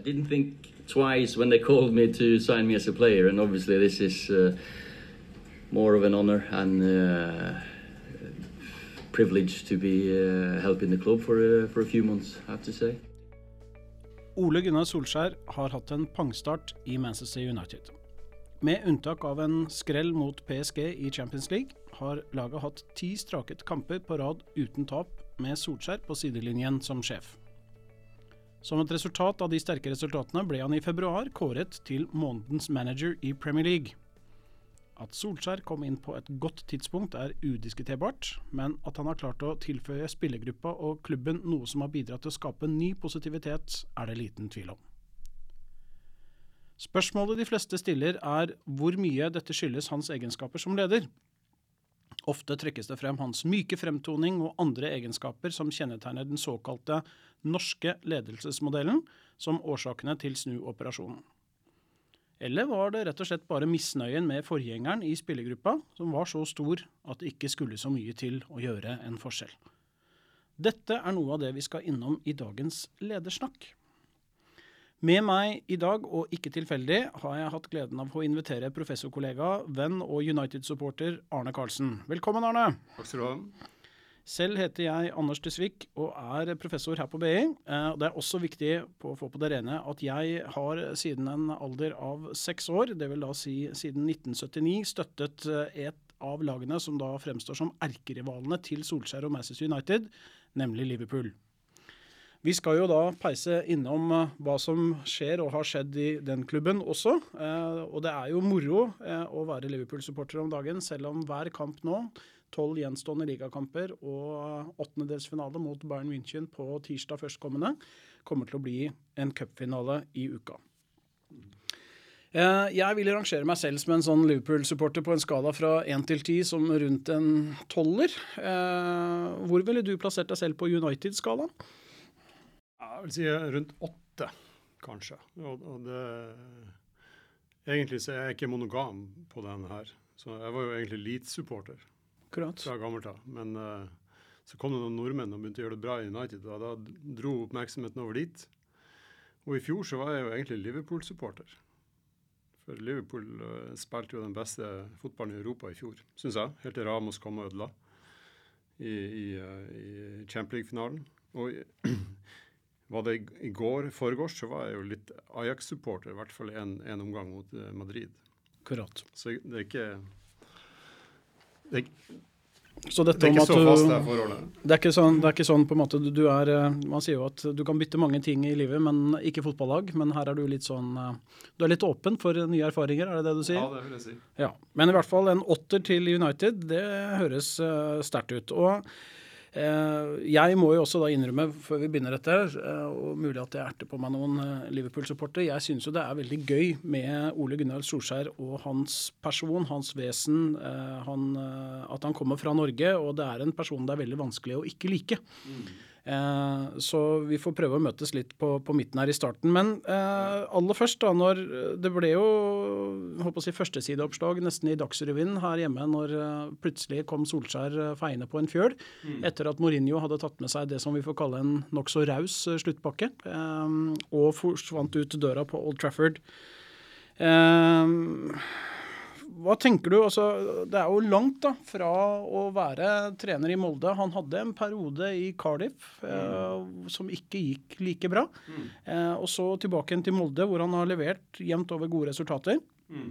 I didn't think twice when they called me to sign me as a player, and obviously this is uh, more of an honor and uh, privilege to be uh, helping the club for uh, for a few months. I have to say. Ole Gunnar Solskjær har hatt en pangstart i Manchester United. Med unntak av en skrell mot PSG i Champions League, har laget hatt ti straket kamper på rad uten tap, med Solskjær på sidelinjen som sjef. Som et resultat av de sterke resultatene ble han i februar kåret til månedens manager i Premier League. At Solskjær kom inn på et godt tidspunkt er udiskuterbart, men at han har klart å tilføye spillergruppa og klubben noe som har bidratt til å skape ny positivitet, er det liten tvil om. Spørsmålet de fleste stiller er hvor mye dette skyldes hans egenskaper som leder. Ofte trekkes det frem hans myke fremtoning og andre egenskaper som kjennetegner den såkalte norske ledelsesmodellen, som årsakene til snuoperasjonen. Eller var det rett og slett bare misnøyen med forgjengeren i spillergruppa som var så stor at det ikke skulle så mye til å gjøre en forskjell? Dette er noe av det vi skal innom i dagens ledersnakk. Med meg i dag, og ikke tilfeldig, har jeg hatt gleden av å invitere professorkollega, venn og United-supporter Arne Karlsen. Velkommen, Arne. Takk skal du ha. Selv heter jeg Anders Dysvik og er professor her på BI. Eh, det er også viktig å få på det rene at jeg har siden en alder av seks år, det vil da si siden 1979, støttet eh, et av lagene som da fremstår som erkerivalene til Solskjær og Manchester United, nemlig Liverpool. Vi skal jo da peise innom eh, hva som skjer og har skjedd i den klubben også. Og det er jo moro å være Liverpool-supporter om dagen, selv om hver kamp nå, tolv gjenstående ligakamper og åttendedelsfinale mot Bayern München på tirsdag førstkommende, kommer til å bli en cupfinale i uka. Jeg vil rangere meg selv som en sånn Liverpool-supporter på en skala fra én til ti som rundt en tolver. Hvor ville du plassert deg selv på United-skalaen? Jeg vil si rundt åtte, kanskje. Og det, egentlig så er jeg ikke monogam på den her. Så jeg var jo egentlig Leeds-supporter fra gammelt av. Men uh, så kom det noen nordmenn og begynte å gjøre det bra i United, og da dro oppmerksomheten over dit. Og i fjor så var jeg jo egentlig Liverpool-supporter. For Liverpool uh, spilte jo den beste fotballen i Europa i fjor, syns jeg. Helt til Ramos kom og ødela i, i, uh, i Champions League-finalen. Og var det i går, foregårs, så var jeg jo litt Ajax-supporter, i hvert fall en, en omgang mot Madrid. Akkurat. Så det er ikke det så dette det er ikke så fast, det forholdet. Det er ikke sånn, det er ikke sånn på en måte du, er eh, Man sier jo at du kan bytte mange ting i livet, men ikke fotballag. Men her er du litt sånn eh, Du er litt åpen for nye erfaringer, er det det du sier? Ja, det vil jeg si. Ja, Men i hvert fall en åtter til United, det høres uh, sterkt ut. Og Eh, jeg må jo også da innrømme, før vi begynner dette, eh, og mulig at jeg erter på meg noen eh, Liverpool-supportere, jeg syns jo det er veldig gøy med Ole Gunnar Solskjær og hans person, hans vesen. Han, at han kommer fra Norge, og det er en person det er veldig vanskelig å ikke like. Mm. Eh, så vi får prøve å møtes litt på, på midten her i starten. Men eh, aller først, da, når det ble jo håper å si førstesideoppslag nesten i Dagsrevyen her hjemme når eh, plutselig kom Solskjær eh, feiende på en fjøl, mm. etter at Mourinho hadde tatt med seg det som vi får kalle en nokså raus eh, sluttpakke, eh, og forsvant ut døra på Old Trafford. Eh, hva tenker du? Altså, det er jo langt da, fra å være trener i Molde. Han hadde en periode i Cardiff eh, som ikke gikk like bra. Mm. Eh, og så tilbake igjen til Molde, hvor han har levert jevnt over gode resultater. Mm.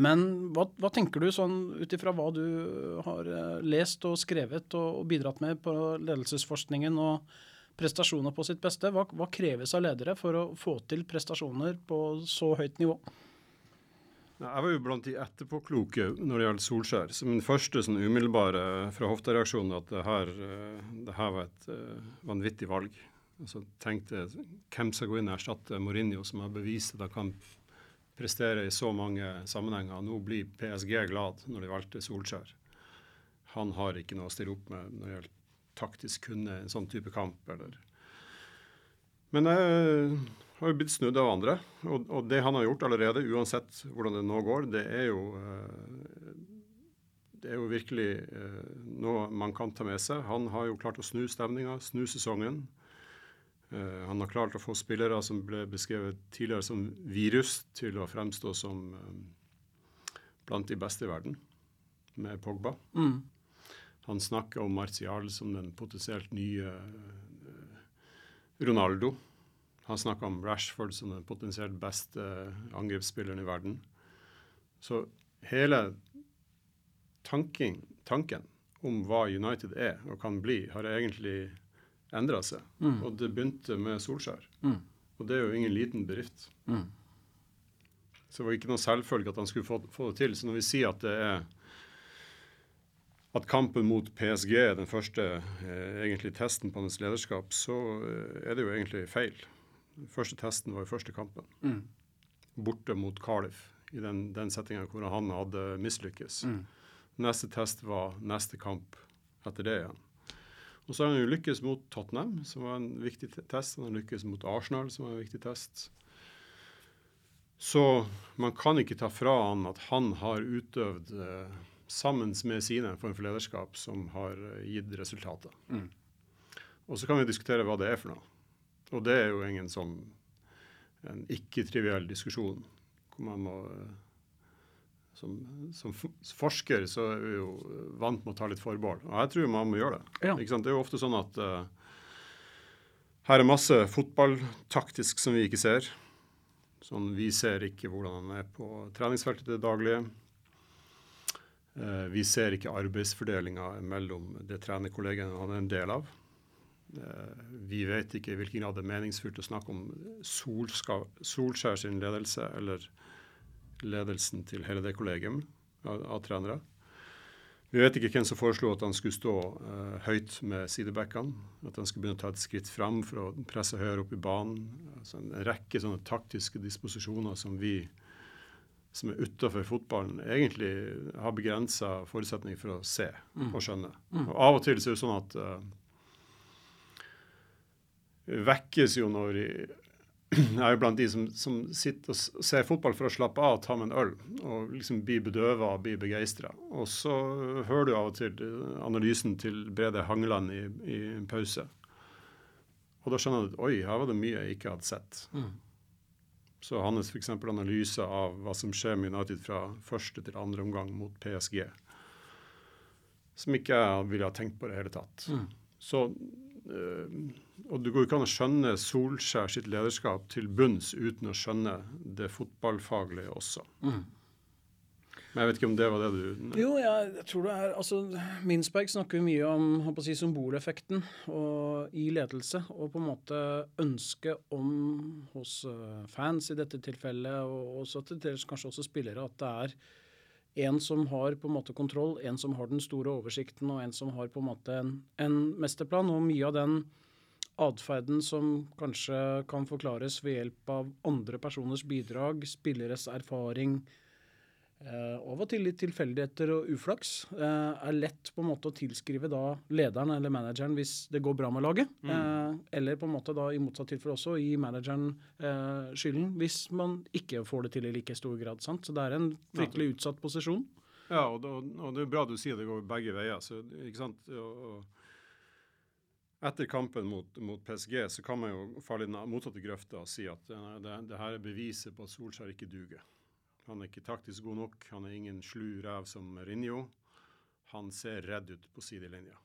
Men hva, hva, tenker du sånn ut ifra hva du har eh, lest og skrevet og, og bidratt med på ledelsesforskningen og prestasjoner på sitt beste? Hva, hva kreves av ledere for å få til prestasjoner på så høyt nivå? Jeg var jo blant de etterpåkloke når det gjaldt Solskjær. Som den første sånn umiddelbare fra hoftereaksjon at det her, eh, det her var et uh, vanvittig valg. Altså tenkte hvem skal gå inn og erstatte Mourinho, som har bevist at han kan prestere i så mange sammenhenger. Nå blir PSG glad når de valgte Solskjær. Han har ikke noe å stille opp med når det gjelder taktisk kunne en sånn type kamp. Eller. Men jeg har jo blitt snudd av andre. Og, og, det han har gjort allerede, uansett hvordan det nå går, det er jo, eh, det er jo virkelig eh, noe man kan ta med seg. Han har jo klart å snu stemninga, snu sesongen. Uh, han har klart å få spillere som ble beskrevet tidligere som virus, til å fremstå som blant de beste i verden, med Pogba. Mm. Han snakker om Martial som den potensielt nye Ronaldo. Han snakka om Rashford som den potensielt beste angrepsspilleren i verden. Så hele tanking, tanken om hva United er og kan bli, har egentlig endra seg. Mm. Og det begynte med Solskjær. Mm. Og det er jo ingen liten bedrift. Mm. Så det var ikke noe selvfølge at han skulle få, få, det til. Så når vi sier at det er at kampen mot PSG er den første eh, egentlig testen på hans lederskap, så eh, er det jo egentlig feil. Første testen var i første kampen. Mm. Borte mot Cardiff, i den, den settinga hvor han hadde mislykkes. Mm. Neste test var neste kamp etter det igjen. Og så har han jo lykkes mot Tottenham, som var en viktig test. Han har lykkes mot Arsenal, som var en viktig test. Så man kan ikke ta fra han at han har utøvd eh, sammen med sine en form for lederskap som har eh, gitt resultater. Mm. Og så kan vi diskutere hva det er for noe. Og det er jo ingen sånn en ikke-triviell diskusjon hvor man må eh, som, som, forsker så er vi jo vant med å ta litt forbehold. Og jeg tror man må gjøre det. Ja. Det er jo ofte sånn at uh, her er masse fotballtaktisk som vi ikke ser. Sånn, vi ser ikke hvordan han er på treningsfeltet til det daglige. Uh, vi ser ikke arbeidsfordelinga mellom det trenerkollegiet han er en del av. Uh, vi vet ikke i hvilken grad det er meningsfullt å snakke om Solskjær sin ledelse eller ledelsen til hele det kollegium av, av, trenere. Vi vet ikke hvem som foreslo at han skulle stå uh, høyt med sidebackene. At han skulle begynne å ta et skritt fram for å presse høyere opp i banen. Altså en rekke sånne taktiske disposisjoner som vi som er utafor fotballen, egentlig har begrensa forutsetninger for å se mm. og skjønne. Mm. Og Av og til så er det sånn at uh, vekkes jo når jeg er jo blant de som, som, sitter og ser fotball for å slappe av og ta med en øl. Og liksom bli bedøva og bli begeistra. Og så hører du av og til analysen til Brede Hangeland i, i pause. Og da skjønner du at oi, her var det mye jeg ikke hadde sett. Mm. Så hans f.eks. analyse av hva som skjer med United fra første til andre omgang mot PSG, som ikke jeg ville ha tenkt på i det hele tatt. Mm. Så og det går ikke an å skjønne Solskjær sitt lederskap til bunns uten å skjønne det fotballfaglige også. Mm. Men jeg vet ikke om det var det du Jo, jeg tror det er altså, Minsberg snakker jo mye om si, symboleffekten og, i ledelse. Og på en måte ønsket om hos uh, fans i dette tilfellet, og også til dels kanskje også spillere, at det er en som har på en måte kontroll, en som har den store oversikten, og en som har på en måte en, en mesterplan. Og mye av den atferden som kanskje kan forklares ved hjelp av andre personers bidrag, spilleres erfaring, av og til litt tilfeldigheter og uflaks, eh, er lett på en måte å tilskrive da lederen eller manageren hvis det går bra med laget. Mm. Eh, eller på en måte da i motsatt tilfelle også gi manageren eh, skylden hvis man ikke får det til i like stor grad. sant? Så det er en fryktelig utsatt posisjon. Ja, og, og det er bra du sier det går begge veier. så ikke sant? Og, og etter kampen mot, mot, PSG så kan man jo falle i den motsatte grøfta og si at det, det, det, her er beviset på at Solskjær ikke duger. Han er ikke taktisk god nok, han er ingen slu rev som Rinjo. Han ser redd ut på sidelinja.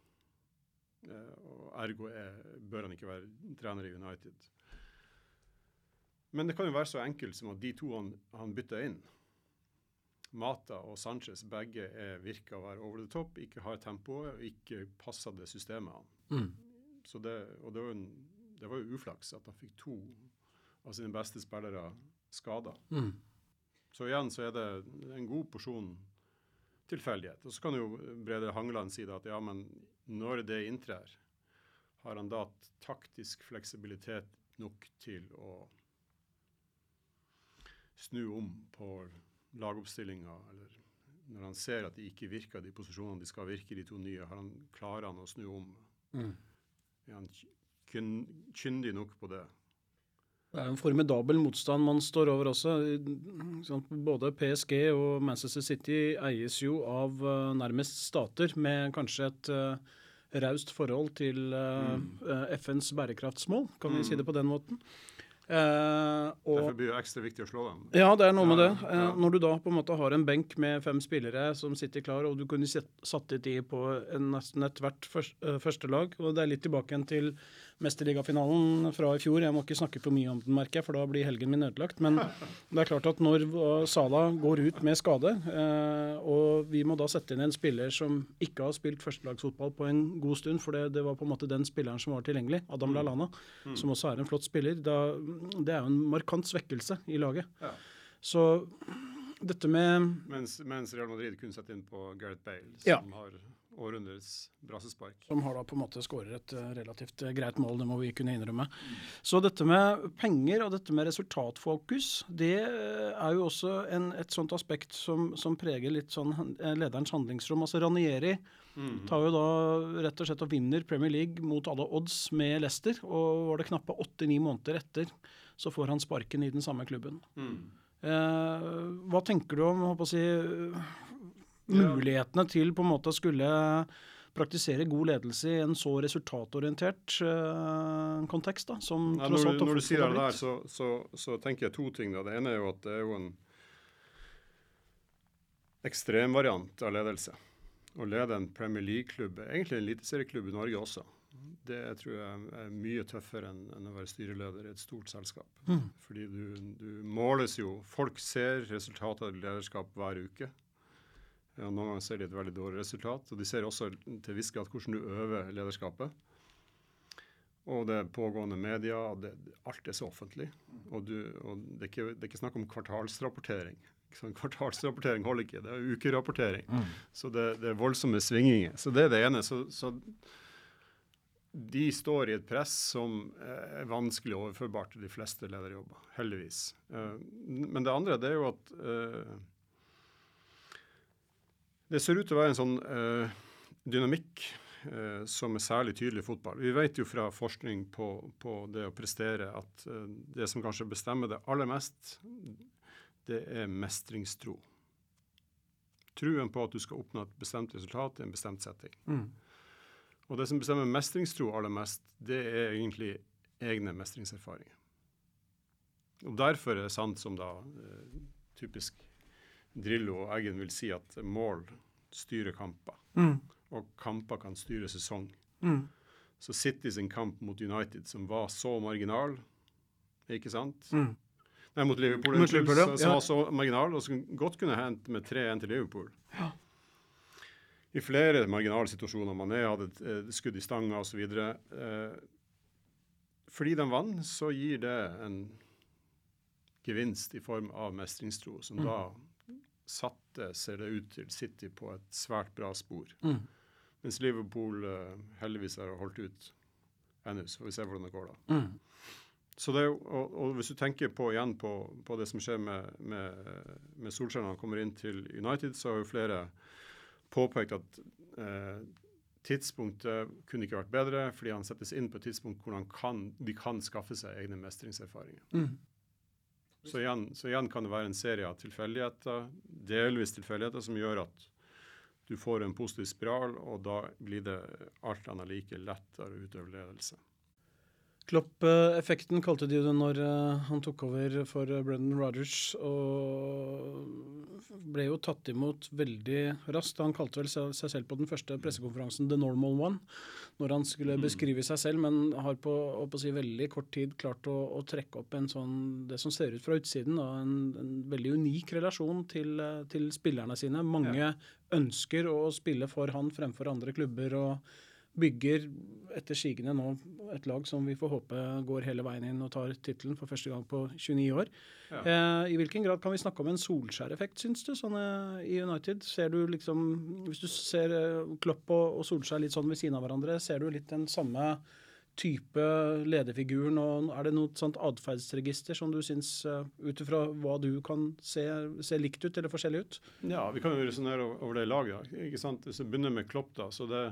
Eh, og ergo er, bør han ikke være trener i United. Men det kan jo være så enkelt som at de to han, han bytta inn, Mata og Sanchez, begge er, virker å være over the top, ikke har tempoet og ikke passer det systemet han. Mm. Så det, og det var, en, det var, jo uflaks at han fikk to av sine beste spillere skada. Mm. Så igjen så er det en god porsjon tilfeldighet. Og så kan jo Brede Hangeland si at ja, men når det inntrer, har han da taktisk fleksibilitet nok til å snu om på lagoppstillinga, eller når han ser at de ikke virker de posisjonene de skal virke, de to nye, har han, klarer han å snu om? Mm er han kyndig nok på det. Det er en formidabel motstand man står over også. Både PSG og Manchester City eies jo av eh, nærmest stater med kanskje et uh, raust forhold til uh, mm. FNs bærekraftsmål, kan vi mm. si det på den måten. Uh, og, Derfor blir det ekstra viktig å slå dem. Ja, det er noe med det. Eh, ja. Når du da på en måte har en benk med fem spillere som sitter klar, og du kunne satt de på en, nesten ethvert først, uh, første lag, og det er litt tilbake igjen til mesterligafinalen fra i fjor. Jeg må ikke snakke for mye om den, merker jeg, for da blir helgen min ødelagt. Men det er klart at når Sala går ut med skade, eh, og vi må da sette inn en spiller som ikke har spilt førstelagsfotball på en god stund, for det, det, var på en måte den spilleren som var tilgjengelig, Adam mm. Lallana, mm. som også er en flott spiller, da, det er jo en markant svekkelse i laget. Ja. Så dette med mens, mens, Real Madrid kunne sette inn på Gareth Bale, som ja. har århundrets brassespark. Som har da på en måte skåret et uh, relativt uh, greit mål, det må vi kunne innrømme. Mm. Så dette med penger og dette med resultatfokus, det uh, er jo også en, et sånt aspekt som, som, preger litt sånn lederens handlingsrom. Altså Ranieri mm. tar jo da rett og slett og vinner Premier League mot alle odds med Leicester, og var det knappe åtte-ni måneder etter så får han sparken i den samme klubben. Mm. hva tenker du om håper å si, mulighetene til på en måte å skulle praktisere god ledelse i en så resultatorientert uh, kontekst. da, som ja, når, du, når du sier det der, så, så, så, tenker jeg to ting. da. Det ene er jo at det er jo en ekstremvariant av ledelse. Å lede en Premier League-klubb, egentlig en eliteserieklubb i Norge også, det tror jeg er mye tøffere enn, enn å være styreleder i et stort selskap. Mm. Fordi du, du måles jo Folk ser resultatet av lederskap hver uke. Ja, noen ganger ser de et veldig dårlig resultat. Og de ser også til viss grad hvordan du øver lederskapet. Og det er pågående media, det, alt er så offentlig. Og, du, og det, er ikke, det, er ikke, snakk om kvartalsrapportering. Kvartalsrapportering holder ikke, det er ukerapportering. Mm. Så det, det, er voldsomme svinginger. Så det er det ene. Så, så, de står i et press som er vanskelig overførbart til de fleste lederjobber, heldigvis. Uh, men det andre det er jo at uh, det ser ut til å være en sånn uh, dynamikk uh, som er særlig tydelig i fotball. Vi vet jo fra forskning på, på det å prestere at uh, det som kanskje bestemmer det aller mest, det er mestringstro. Truen på at du skal oppnå et bestemt resultat i en bestemt setting. Mm. Og det som bestemmer mestringstro aller mest, det er egentlig egne mestringserfaringer. Og derfor er det sant som da typisk Drillo og Eggen vil si at mål styrer kamper. Mm. Og kamper kan styre sesong. Mm. Så City sin kamp mot United, som var så marginal, ikke sant? Mm. Nei, mot Liverpool, mot Liverpool ja. som var så marginal, og som godt kunne hendt med 3-1 til Liverpool. Ja. I flere marginale situasjoner. Mané hadde et, et skudd i stanga osv. Eh, fordi de vant, så gir det en gevinst i form av mestringstro, som mm. da satte, ser det ut til, City på et svært bra spor. Mm. Mens Liverpool uh, heldigvis har holdt ut ennå. Så får vi se hvordan det går da. Mm. Så det, og, og, Hvis du tenker på igjen på, på det som skjer med, med, med Solskjær når han kommer inn til United, så har jo flere påpekt at eh, tidspunktet kunne ikke vært bedre, fordi han settes inn på et tidspunkt hvor kan, de kan skaffe seg egne mestringserfaringer. Mm. Så igjen, så igjen, kan det være en serie av tilfeldigheter, delvis tilfeldigheter, som gjør at du får en positiv spiral, og da blir det alt annet like lettere å utøve ledelse. Klopp-effekten kalte de det når uh, han tok over for uh, Brendan Rodgers, og ble jo tatt imot veldig raskt. Han kalte vel seg, selv på den første pressekonferansen 'the normal one', når han skulle mm. beskrive seg selv, men har på, på si, veldig kort tid klart å, å, trekke opp en sånn, det som ser ut fra utsiden, da, en, en, veldig unik relasjon til, uh, til spillerne sine. Mange ja. ønsker å spille for han fremfor andre klubber. og bygger etter sigende nå et lag som vi får håpe går hele veien inn og tar tittelen for første gang på 29 år. Ja. Eh, I hvilken grad kan vi snakke om en Solskjær-effekt, syns du, sånn, eh, i United? Ser du liksom, Hvis du ser eh, Klopp og, og Solskjær litt sånn ved siden av hverandre, ser du litt den samme type lederfiguren? og Er det noe sånt atferdsregister som du syns, uh, ut ifra hva du kan se, se, likt ut eller forskjellig ut? Ja, vi kan jo resonnere over det laget. ikke sant? Hvis vi begynner med Klopp, da, så det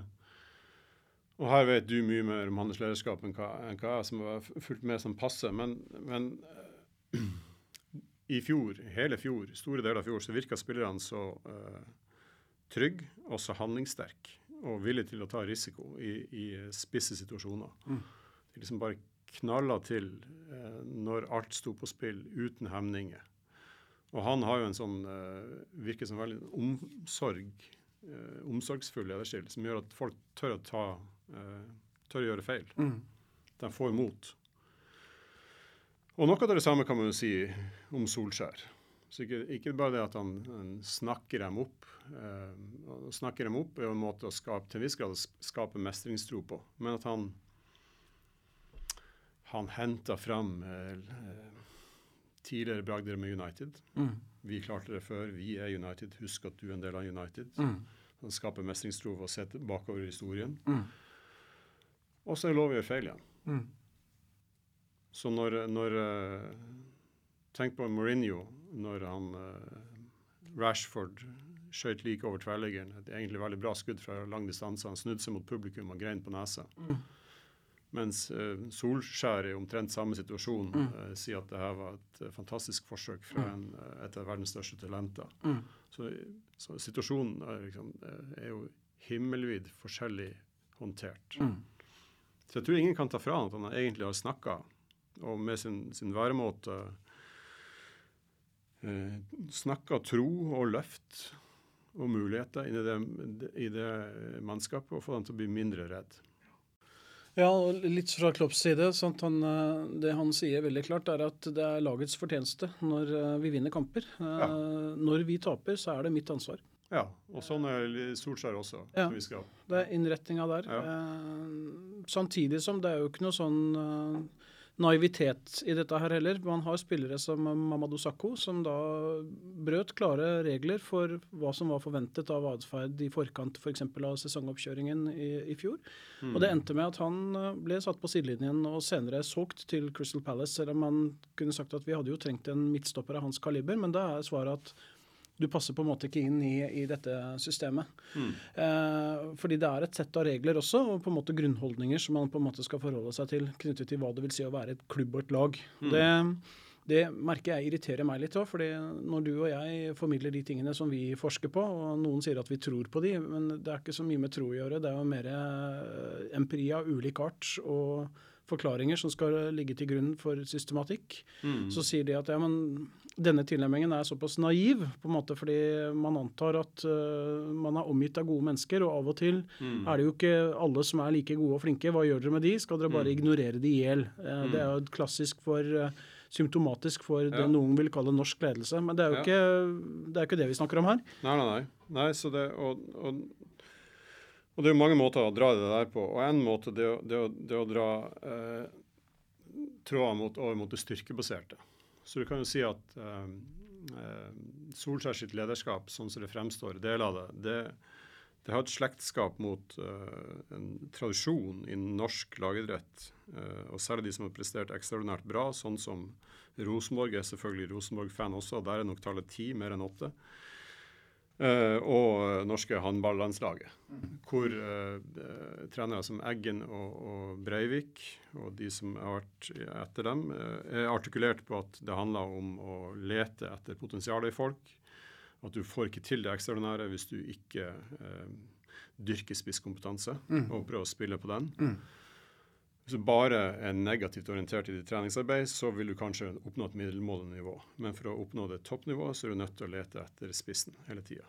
og her vet du mye mer om hans lederskap enn hva, enn hva jeg som har fulgt med som passe. Men, men i fjor, hele fjor, store deler av fjor, så virka spillerne så uh, trygge og så handlingssterke. og villige til å ta risiko i, i spisse situasjoner. Mm. De liksom bare knalla til uh, når alt sto på spill, uten hemninger. Og han har jo en sånn uh, virker som veldig omsorg, uh, omsorgsfull lederstil, som gjør at folk tør å ta eh, tør å gjøre feil. Mm. De får mot. Og noe av det samme kan man jo si om Solskjær. Så ikke, ikke bare det at han, han snakker dem opp. Eh, snakker dem opp er en måte å skape, til en viss grad skape mestringstro på. Men at han han henter fram eh, tidligere bragder med United. Mm. Vi klarte det før. Vi er United. Husk at du er en del av United. Mm. Han skaper mestringstro ved å se bakover i historien. Mm. Og så er det lov å gjøre feil igjen. Mm. Så når, når uh, Tenk på Mourinho når han uh, Rashford skjøt like over tverrliggeren. Et egentlig veldig bra skudd fra lang distanse. Han snudde seg mot publikum og grein på nesa. Mm. Mens uh, Solskjær i omtrent samme situasjon mm. uh, sier at det her var et uh, fantastisk forsøk fra mm. en, et av verdens største talenter. Mm. Så, så, situasjonen er, liksom, er, jo himmelvid forskjellig håndtert. Mm. Så jeg tror ingen kan ta fra han at han egentlig har snakka, og med sin, sin væremåte eh, snakka tro og løft og muligheter inn i det, i det mannskapet, og få dem til å bli mindre redd. Ja, og litt fra Klopps side. Han, eh, det han sier veldig klart, er at det er lagets fortjeneste når eh, vi vinner kamper. Eh, ja. Når vi taper, så er det mitt ansvar. Ja, og sånn er Solskjær også. Ja, det er innretninga der. Ja. Eh, samtidig som det er jo ikke noe sånn eh, naivitet i dette her heller. Man har spillere som Mamadou Sakho, som da brøt klare regler for hva som var forventet av atferd i forkant f.eks. For av sesongoppkjøringen i, i fjor. Mm. Og det endte med at han eh, ble satt på sidelinjen og senere solgt til Crystal Palace, selv om man kunne sagt at vi hadde jo trengt en midtstopper av hans kaliber, men da er svaret at du passer på en måte ikke inn i, i dette systemet. Mm. Eh, fordi det er et sett av regler også, og på en måte grunnholdninger som man på en måte skal forholde seg til knyttet til hva det vil si å være et klubb og et lag. Mm. Det, det, merker jeg irriterer meg litt òg, fordi når du og jeg formidler de tingene som vi forsker på, og noen sier at vi tror på de, men det er ikke så mye med tro å gjøre, det er jo mer eh, empiri av ulik art. og forklaringer som skal ligge til grunn for systematikk, mm. så sier de at ja, men denne tilnærmingen er såpass naiv, på en måte fordi man antar at uh, man er omgitt av gode mennesker, og av og til mm. er det jo ikke alle som er like gode og flinke. Hva gjør dere med de? Skal dere bare mm. ignorere de i hjel? Uh, det er jo klassisk for uh, symptomatisk for det noen vil kalle norsk ledelse. Men det er jo ja. ikke, det er ikke det vi snakker om her. Nei, nei, nei. nei så det, og, og og det er jo mange måter å dra det der på. Og en måte det, det, det å dra eh, tråden over mot det styrkebaserte. Så du kan jo si at eh, eh Solskjær sitt lederskap, sånn som det fremstår, deler av det, det, det har et slektskap mot eh, en tradisjon i norsk lagidrett. eh, og særlig de som har prestert ekstraordinært bra, sånn som Rosenborg Jeg er selvfølgelig Rosenborg-fan også. Der er nok tallet ti mer enn åtte. Uh, og norske håndballandslaget. Mm. Hvor uh, trenere som Eggen og, og, Breivik, og de som har vært etter dem, uh, er artikulert på at det handler om å lete etter potensialet i folk. At du får ikke til det ekstraordinære hvis du ikke dyrker spisskompetanse mm. og prøver å spille på den. Mm. Hvis du bare er negativt orientert i ditt treningsarbeid, så vil du kanskje oppnå et middelmådig nivå. Men for å oppnå det toppnivået, så er du nødt til å lete etter spissen hele tida.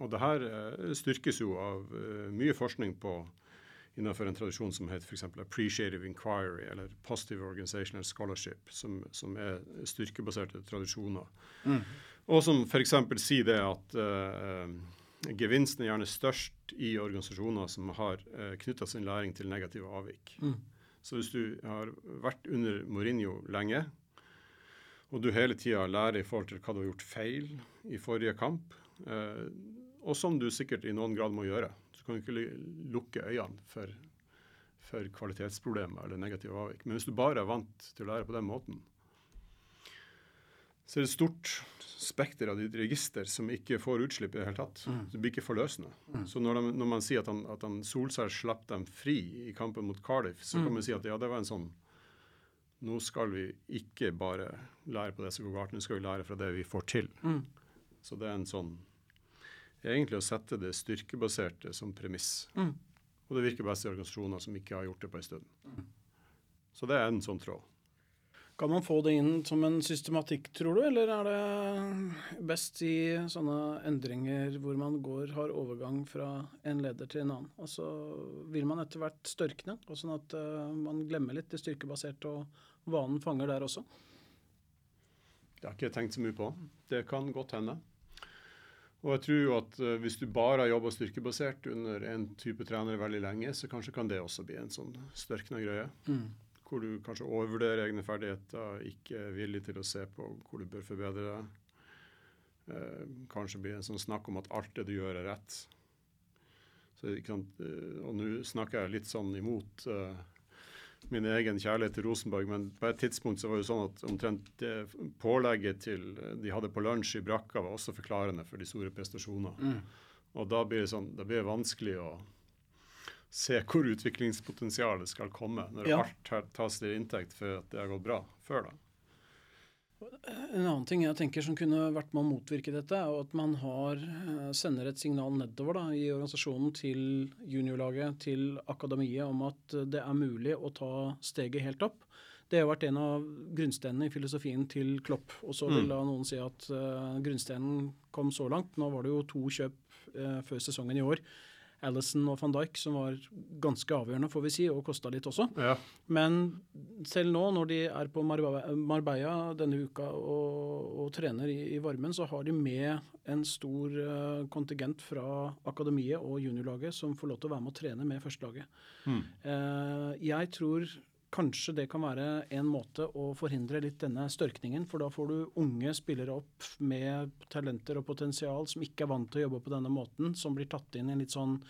Og det her eh, styrkes jo av uh, mye forskning på innenfor en tradisjon som heter f.eks. appreciative inquiry eller positive organizational scholarship, som, som er styrkebaserte tradisjoner. Mm. Og som f.eks. sier det at uh, gevinsten er gjerne størst i organisasjoner som har eh, knytta sin læring til negative avvik. Mm. Så hvis du har vært under Mourinho lenge, og du hele tida lærer i forhold til hva du har gjort feil i forrige kamp, eh, og som du sikkert i noen grad må gjøre. Du kan ikke lukke øynene for, for kvalitetsproblemer eller negative avvik. Men hvis du bare er vant til å lære på den måten, så er det et stort spekter av ditt register som ikke får utslipp i det hele tatt. Mm. Det blir ikke forløsende. Mm. Så når, de, når, man sier at han, at han Solskjær slapp dem fri i kampen mot Cardiff, så mm. kan man si at ja, det var en sånn Nå skal vi ikke bare lære på det som går galt, nå skal vi lære fra det vi får til. Mm. Så det er en sånn egentlig å sette det styrkebaserte som premiss. Mm. Og det virker best i organisasjoner som ikke har gjort det på en stund. Mm. Så det er en sånn tråd. Kan man få det inn som en systematikk, tror du, eller er det best i sånne endringer hvor man går, har overgang fra en leder til en annen? Og så vil man etter hvert størkne, og sånn at uh, man glemmer litt det styrkebaserte, og vanen fanger der også? Det har jeg ikke tenkt så mye på. Det kan godt hende. Og jeg tror jo at uh, hvis du bare har jobba styrkebasert under en type trener veldig lenge, så kanskje kan det også bli en sånn størkna greie. Mm hvor du kanskje overvurderer egne ferdigheter, ikke er villig til å se på hvor du bør forbedre deg. Eh, kanskje blir det en sånn snakk om at alt det du gjør, er rett. Så, eh, og nå snakker jeg litt sånn imot uh, min egen kjærlighet til Rosenborg, men på et tidspunkt så var det sånn at omtrent det pålegget til de hadde på lunsj i brakka, var også forklarende for de store prestasjonene. Mm. Og da blir det sånn, da blir det vanskelig å se hvor utviklingspotensialet skal komme, når ja. alt tas til inntekt for at det har gått bra før da. En annen ting jeg tenker som kunne vært med å motvirke dette, er at man har, eh, sender et signal nedover da, i organisasjonen til juniorlaget, til akademiet, om at det er mulig å ta steget helt opp. Det har vært en av grunnstenene i filosofien til Klopp. Og så vil mm. da noen si at uh, grunnstenen kom så langt. Nå var det jo to kjøp uh, før sesongen i år Alison og van Dijk, som var ganske avgjørende, får vi si, og kosta litt også. Ja. Men selv nå, når de er på Marbella denne uka og, og trener i, i, varmen, så har de med en stor uh, kontingent fra akademiet og juniorlaget som får lov til å være med å trene med førstelaget. Mm. Uh, jeg tror Kanskje det kan være en måte å forhindre litt denne størkningen. For da får du unge spillere opp med talenter og potensial som ikke er vant til å jobbe på denne måten, som blir tatt inn i en litt sånn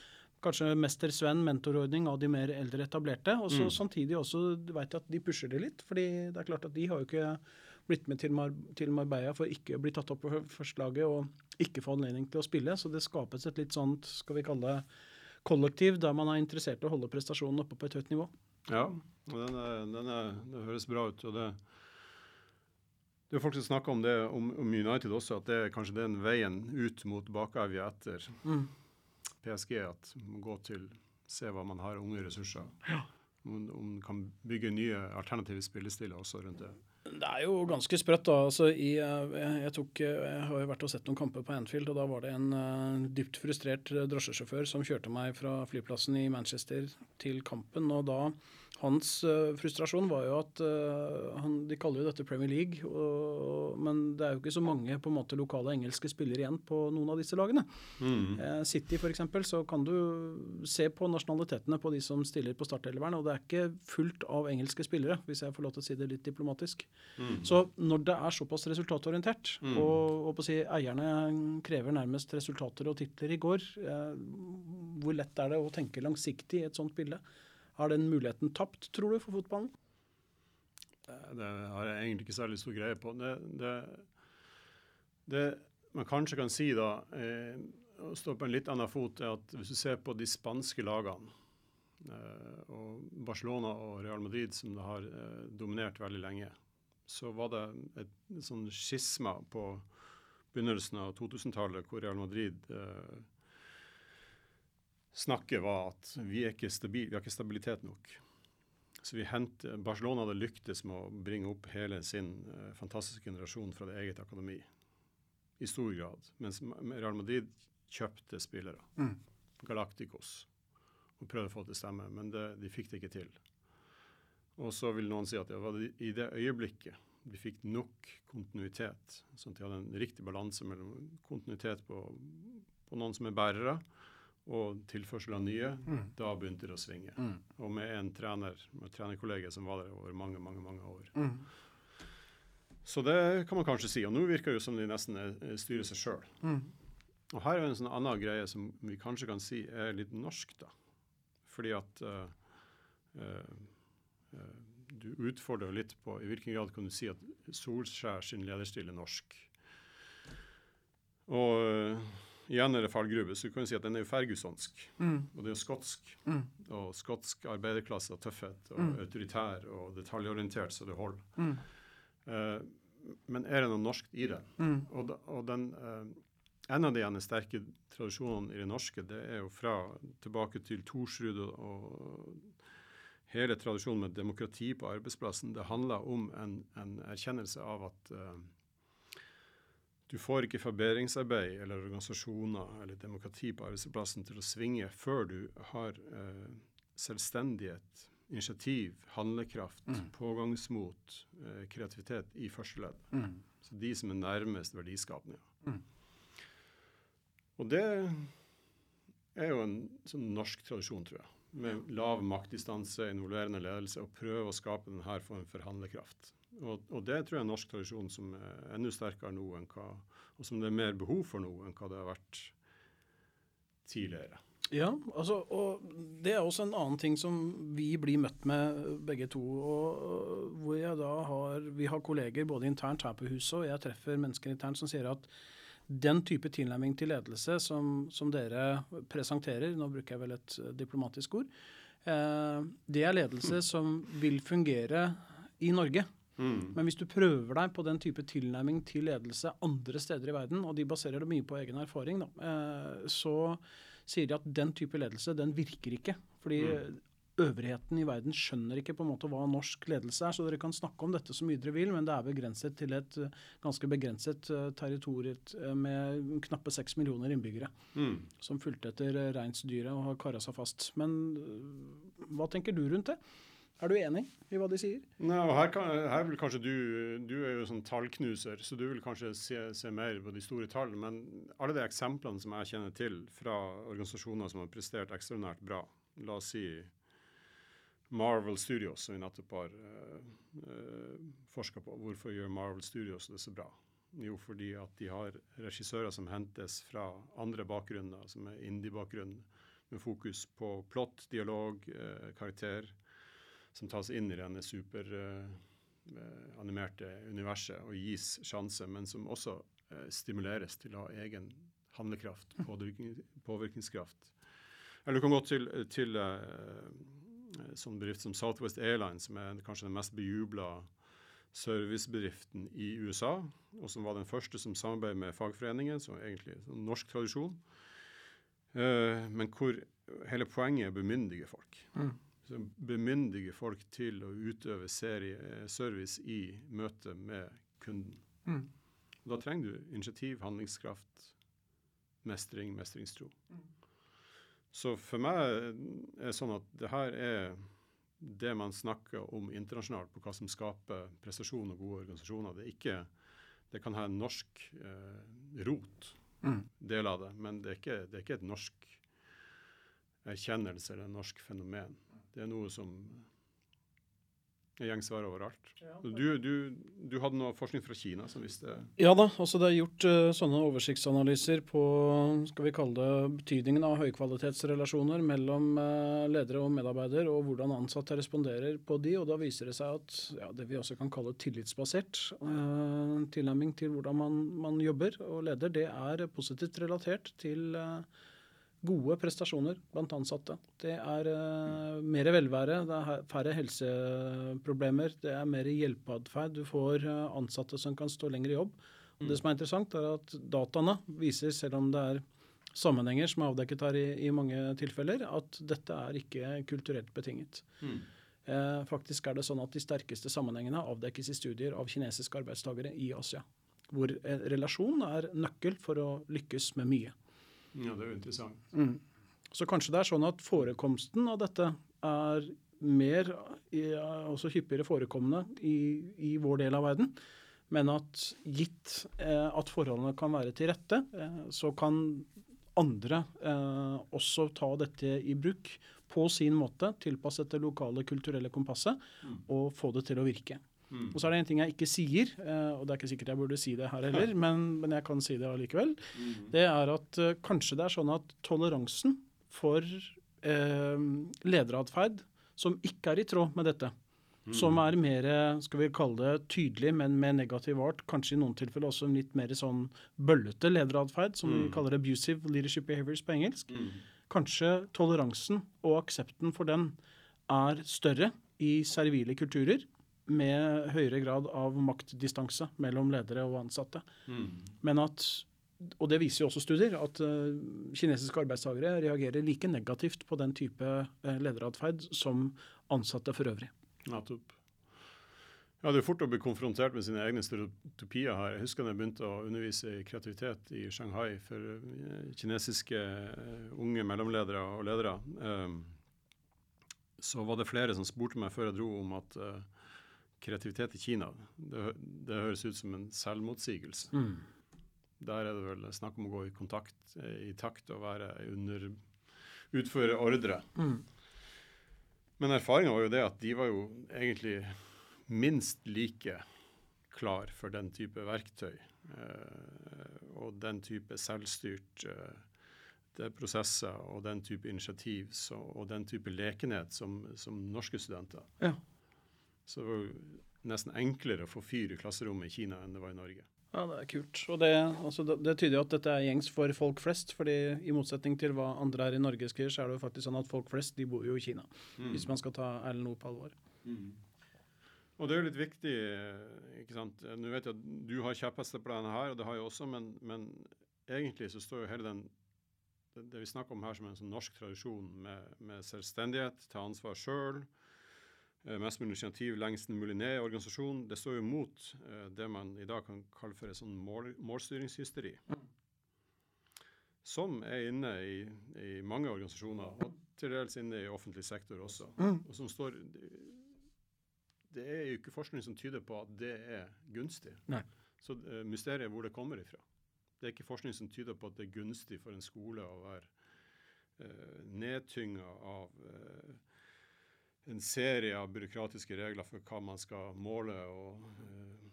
kanskje Mester Sven-mentorordning av de mer eldre etablerte. Og så mm. samtidig også vet jeg at de pusher det litt. fordi det er klart at de har jo ikke blitt med til, Mar til Marbella for ikke å bli tatt opp på førstelaget og ikke få anledning til å spille. Så det skapes et litt sånt, skal vi kalle det, kollektiv der man er interessert i å holde prestasjonen oppe på et høyt nivå. Ja, den er, den er, det høres bra ut. og det, det er folk som snakker om det om, om, United også, at det er kanskje den veien ut mot bakevja etter mm. PSG. At man går gå til se hva man har av unge ressurser. Ja. Om, om man kan bygge nye alternative spillestiler også rundt det. Det er jo ganske sprøtt. da. Altså, i, eh, jeg, tok, jeg, har jo vært og sett noen kamper på Anfield, og da var det en uh, dypt frustrert drosjesjåfør som kjørte meg fra flyplassen i Manchester til kampen. og da hans uh, frustrasjon var jo at uh, han, De kaller jo dette Premier League, og, men det er jo ikke så mange på en måte lokale engelske spillere igjen på noen av disse lagene. Mm. Uh, City f.eks. så kan du se på nasjonalitetene på de som stiller på startelveren, og det er ikke fullt av engelske spillere, hvis jeg får lov til å si det litt diplomatisk. Mm. Så når det er såpass resultatorientert, mm. og, og si eierne krever nærmest resultater og titler i går, hvor lett er det å tenke langsiktig i et sånt bilde? Har den muligheten tapt, tror du, for fotballen? Det har jeg egentlig ikke særlig stor greie på. Det, det, det man kanskje kan si da, eh, å stå på en litt annen fot, er at hvis du ser på de spanske lagene, eh, og Barcelona og Real Madrid, som det har eh, dominert veldig lenge, så var det et, et sånn skisma på begynnelsen av 2000-tallet hvor Real Madrid eh, snakket var at vi, er ikke stabil, vi har ikke stabilitet nok. Så vi henter, Barcelona hadde lyktes med å bringe opp hele sin uh, fantastiske generasjon fra det eget akademi. I stor grad. Mens Real Madrid kjøpte spillere. Mm. Galacticos. Og prøvde å få det til stemme, men det, de fikk det ikke til. Og så vil noen si at det var i det øyeblikket vi fikk nok kontinuitet, sånn at de hadde en riktig balanse mellom kontinuitet på, på noen som er bærere, og tilførsel av nye, mm. da begynte det å svinge. Mm. Og med en trener, med trenerkollega som var der over mange, mange, mange år. Mm. Så det kan man kanskje si. Og nå virker det jo som de nesten styrer seg sjøl. Mm. Og her er en sånn annen greie som vi kanskje kan si er litt norsk, da. Fordi at uh, uh, uh, du utfordrer litt på i hvilken grad kan du si at Solskjær sin lederstil er norsk. Og igjen er det fallgruve, så du kan si at den er jo fergusonsk. Mm. Og det er jo skotsk. Mm. Og skotsk arbeiderklasse og tøffhet og mm. autoritær og detaljorientert så det holder. Uh, men er det noe norsk i det? Mm. Og, og, den uh, en av de sterke tradisjonene i det norske, det er jo fra tilbake til Thorsrud og, og hele tradisjonen med demokrati på arbeidsplassen. Det handler om en, en erkjennelse av at uh, du får ikke forbedringsarbeid eller organisasjoner eller demokrati på arbeidsplassen til å svinge før du har eh, selvstendighet, initiativ, handlekraft, mm. pågangsmot, eh, kreativitet i første ledd. Mm. Så de som er nærmest verdiskapende. Mm. Og det er jo en sånn norsk tradisjon, tror jeg. Med lav maktdistanse, involverende ledelse, og prøve å skape denne form for handlekraft. Og, og, det tror jeg er norsk tradisjon som er enda sterkere nå enn hva, og som det er mer behov for nå enn hva det har vært tidligere. Ja, altså, og det er også en annen ting som vi blir møtt med begge to. og hvor jeg da har, Vi har kolleger både internt her på huset, og jeg treffer mennesker internt som sier at den type tilnærming til ledelse som, som dere presenterer, nå bruker jeg vel et diplomatisk ord, eh, det er ledelse som vil fungere i Norge. Mm. Men hvis du prøver deg på den type tilnærming til ledelse andre steder i verden, og de baserer det mye på egen erfaring, da, eh, så sier de at den type ledelse, den virker ikke. Fordi mm. øvrigheten i verden skjønner ikke på en måte hva norsk ledelse er. Så dere kan snakke om dette så mye dere vil, men det er begrenset til et eh, ganske begrenset uh, territorium med knappe seks millioner innbyggere. Mm. Som fulgte etter reinsdyret og har kara seg fast. Men hva tenker du rundt det? Er du enig i hva de sier? Nei, og her, kan, her, vil kanskje du Du er jo sånn tallknuser, så du vil kanskje se, se mer på de store tallene. Men alle de eksemplene som jeg kjenner til fra organisasjoner som har prestert ekstraordinært bra, la oss si Marvel Studios, som vi nettopp har uh, eh, eh, forska på. Hvorfor gjør Marvel Studios det så bra? Jo, fordi at de har regissører som hentes fra andre bakgrunner, som er indie-bakgrunn, med fokus på plott, dialog, uh, karakter som tas inn i denne superanimerte uh, universet og gis sjanse, men som også uh, stimuleres til å ha egen handlekraft, påvirkningskraft. Eller du kan gå til, til uh, sånn bedrift som Southwest Airlines, som er kanskje den mest bejubla servicebedriften i USA, og som var den første som samarbeidet med fagforeningen, som egentlig er norsk tradisjon. Uh, men hvor hele poenget er å bemyndige folk. Mm som bemyndiger folk til å utøve serie, eh, service i møte med kunden. Mm. Da trenger du initiativ, handlingskraft, mestring, mestringstro. Mm. Så for meg er det sånn at det her er det man snakker om internasjonalt på hva som skaper prestasjon og gode organisasjoner. Det, ikke, det kan ha en norsk eh, rot, mm. del av det, men det er, ikke, det er ikke et norsk erkjennelse eller et norsk fenomen. Det er noe som er gjengsvare overalt. Du, du, du, hadde noe forskning fra Kina som viste Ja da. altså Det er gjort uh, sånne oversiktsanalyser på skal vi kalle det, betydningen av høykvalitetsrelasjoner mellom uh, ledere og medarbeider, og hvordan ansatte responderer på de. og Da viser det seg at ja, det vi også kan kalle tillitsbasert uh, tilnærming til hvordan man, man, jobber og leder, det er positivt relatert til uh, gode prestasjoner blant ansatte. Det er uh, mer velvære, det er færre helseproblemer, det er mer hjelpeatferd. Du får uh, ansatte som kan stå lenger i jobb. Mm. Det som er interessant, er at dataene viser, selv om det er sammenhenger som er avdekket her i, i mange tilfeller, at dette er ikke kulturelt betinget. Mm. Uh, faktisk er det sånn at de sterkeste sammenhengene avdekkes i studier av kinesiske arbeidstakere i Asia. Hvor relasjon er nøkkel for å lykkes med mye. Ja, det er jo interessant. Mm. Så kanskje det er sånn at forekomsten av dette er mer, også hyppigere forekommende i, i vår del av verden. Men at gitt eh, at forholdene kan være til rette, eh, så kan andre eh, også ta dette i bruk på sin måte, tilpasset det lokale kulturelle kompasset, mm. og få det til å virke. Mm. Og så er det en ting jeg ikke sier, eh, og det er ikke sikkert jeg burde si det her heller, men, men jeg kan si det allikevel. Mm. Det er at uh, kanskje det er sånn at toleransen for eh, lederatferd som ikke er i tråd med dette, mm. som er mer skal vi kalle det tydelig, men med negativ art, kanskje i noen tilfeller også en litt mer sånn bøllete lederatferd, som vi mm. kaller abusive leadership behaviors på engelsk. Mm. Kanskje toleransen og aksepten for den er større i servile kulturer med høyere grad av maktdistanse mellom ledere og ansatte. Mm. Men at og det viser jo også studier, at uh, kinesiske arbeidstakere reagerer like negativt på den type uh, lederatferd som ansatte for øvrig. Nettopp. Ja, Det er fort å bli konfrontert med sine egne stereotypier her. Jeg husker da jeg begynte å undervise i kreativitet i Shanghai for uh, kinesiske unge mellomledere og ledere. Um, så var det flere som spurte meg før jeg dro om at kreativitet i Kina, det, det høres ut som en selvmotsigelse. Mm. Der er det vel snakk om å gå i kontakt, eh, i takt og være under Utføre ordre. Mm. Men erfaringa var jo det at de var jo egentlig minst like klar for den type verktøy eh, og den type selvstyrt eh, prosesser og den type initiativ så, og den type lekenhet som, som norske studenter. Ja. Så det var jo nesten enklere å få fyr i klasserommet i Kina enn det var i Norge. Ja, det er kult. Og det, altså, det, tyder jo at dette er gjengs for folk flest. fordi i motsetning til hva andre her i Norge skriver, så er det jo faktisk sånn at folk flest de bor jo i Kina. Mm. Hvis man skal ta Erlend Nord på alvor. Mm. Og det er jo litt viktig ikke sant? Nå vet jeg at du har kjepphester på denne her, og det har jeg også, men, men, egentlig så står jo hele den det, det vi snakker om her som en sånn norsk tradisjon med, med selvstendighet, ta ansvar sjøl. Eh, mest mulig initiativ lengst mulig ned i organisasjonen. Det står jo mot uh, det man i dag kan kalle for et sånn mål, målstyringshysteri. Som er inne i, i, mange organisasjoner, og til dels inne i offentlig sektor også. Og som står Det er jo ikke forskning som tyder på at det er gunstig. Nei. Så uh, mysteriet er hvor det kommer ifra. Det er ikke forskning som tyder på at det er gunstig for en skole å være uh, nedtynga av uh, en serie av byråkratiske regler for hva man skal måle, og eh,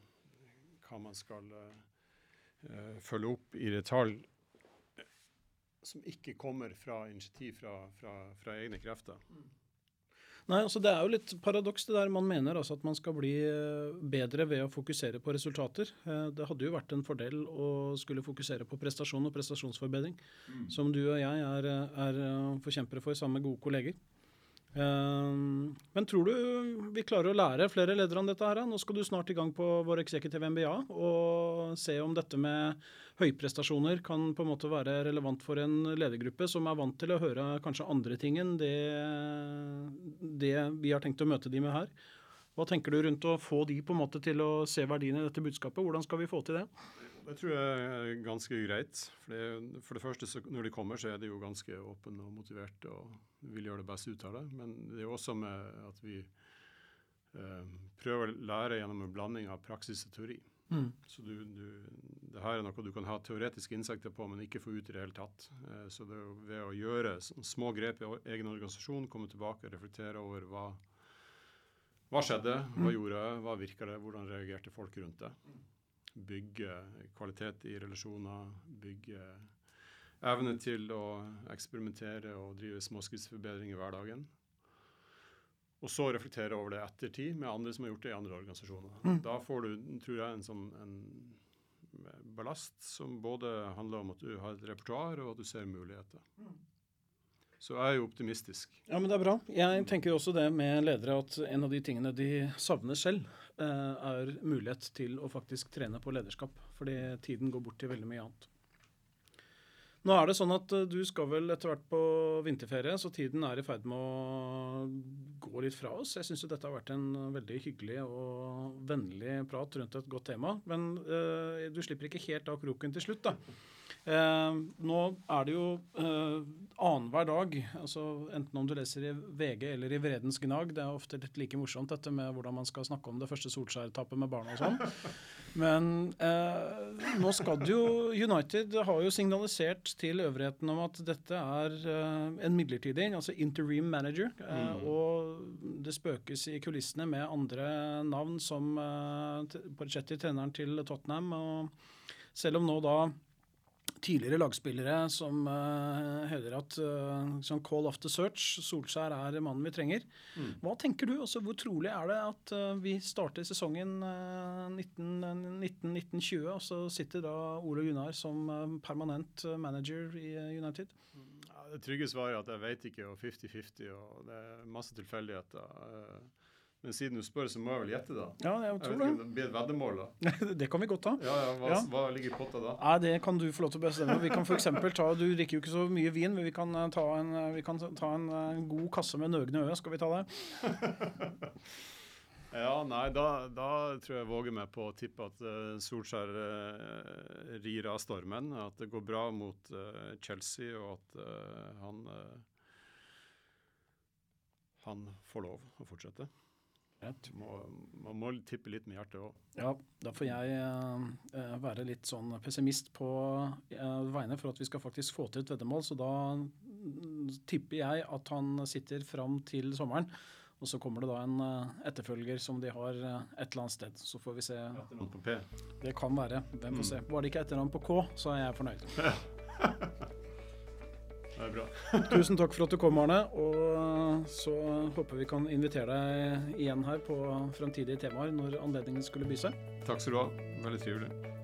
hva man skal eh, følge opp i detalj, som ikke kommer fra initiativ fra, fra, fra egne krefter. Nei, altså Det er jo litt paradoks det der man mener altså at man skal bli bedre ved å fokusere på resultater. Det hadde jo vært en fordel å skulle fokusere på prestasjon og prestasjonsforbedring, mm. som du og jeg er, er forkjempere for sammen med gode kolleger. Ehm, men tror du vi klarer å lære flere ledere om dette? her? Nå skal du snart i gang på vår executive MBA og se om dette med høyprestasjoner kan på en måte være relevant for en ledergruppe som er vant til å høre kanskje andre ting enn det, det vi har tenkt å møte de med her. Hva tenker du rundt å få de på en måte til å se verdien i dette budskapet? Hvordan skal vi få til det? Det tror jeg er ganske greit. For det, for det første, så, når de kommer, så er de jo ganske åpne og motiverte og vil gjøre det beste ut av det. Men det er jo også med at vi eh, prøver å lære gjennom en blanding av praksis og teori. Mm. Så du, du, det her er noe du kan ha teoretiske innsikter på, men ikke få ut i det hele tatt. Eh, så det er jo ved å gjøre små grep i egen organisasjon, komme tilbake og reflektere over hva hva skjedde? Hva gjorde jeg? Hva virka det? Hvordan reagerte folk rundt det? Bygge kvalitet i relasjoner. Bygge evne til å eksperimentere og drive småskrittsforbedring i hverdagen. Og så reflektere over det ettertid med andre som har gjort det i andre organisasjoner. Mm. Da får du, tror jeg, en, sånn, en ballast som både handler om at du har et repertoar, og at du ser muligheter. Mm. Så jeg er jo optimistisk. Ja, men Det er bra. Jeg tenker jo også det med ledere at en av de tingene de savner selv, eh, er mulighet til å faktisk trene på lederskap. Fordi tiden går bort til veldig mye annet. Nå er det sånn at eh, du skal vel etter hvert på vinterferie, så tiden er i ferd med å gå litt fra oss. Jeg syns dette har vært en veldig hyggelig og vennlig prat rundt et godt tema. Men uh, du slipper ikke helt av kroken til slutt, da. Eh, nå er det jo eh, annenhver dag, altså enten om du leser i VG eller i Vredens Gnag, det er ofte litt like morsomt dette med hvordan man skal snakke om det første Solskjær-tapet med barna og sånn. Men eh, nå skal det jo United har jo signalisert til øvrigheten om at dette er eh, en midlertidig, altså interim manager. Eh, mm. Og det spøkes i kulissene med andre navn som eh, Porcetti, treneren til Tottenham. og selv om nå da tidligere lagspillere som uh, hevder at uh, som call off the search, Solskjær er mannen vi trenger. Mm. Hva tenker du? Også, hvor trolig er det at uh, vi starter sesongen 1919-20, og så sitter da Ole Gunnar som permanent manager i United? Ja, det trygge svaret er at jeg vet ikke, og 50-50, og det er masse tilfeldigheter. Men siden du spør, så må jeg vel gjette, da. Ja, jeg tror jeg det. Blir et veddemål, da? det kan vi godt ta. Ja, ja, hva, ja. hva, ligger i potta da? Nei, Det kan du få lov til å bestemme. Vi kan f.eks. ta Du drikker jo ikke så mye vin, men vi kan eh, ta en, eh, vi kan ta en eh, god kasse med nøgne Ø. Skal vi ta det? ja, nei, da, da, tror jeg jeg våger meg på å tippe at uh, Solskjær uh, rir av stormen. At det går bra mot uh, Chelsea, og at han han får lov å fortsette. Må, man må tippe litt med hjertet òg. Ja, da får jeg uh, være litt sånn pessimist på uh, vegne for at vi skal faktisk få til et veddemål. Så da tipper jeg at han sitter fram til sommeren. Og så kommer det da en uh, etterfølger som de har et eller annet sted. Så får vi se. Etternavn på P? Det kan være. Hvem får mm. se. Var det ikke etternavn på K, så er jeg fornøyd. Det er bra. Tusen takk for at du kom, Arne. Og så håper vi kan invitere deg igjen her på fremtidige temaer når anledningen skulle by seg. Takk skal du ha. Veldig trivelig.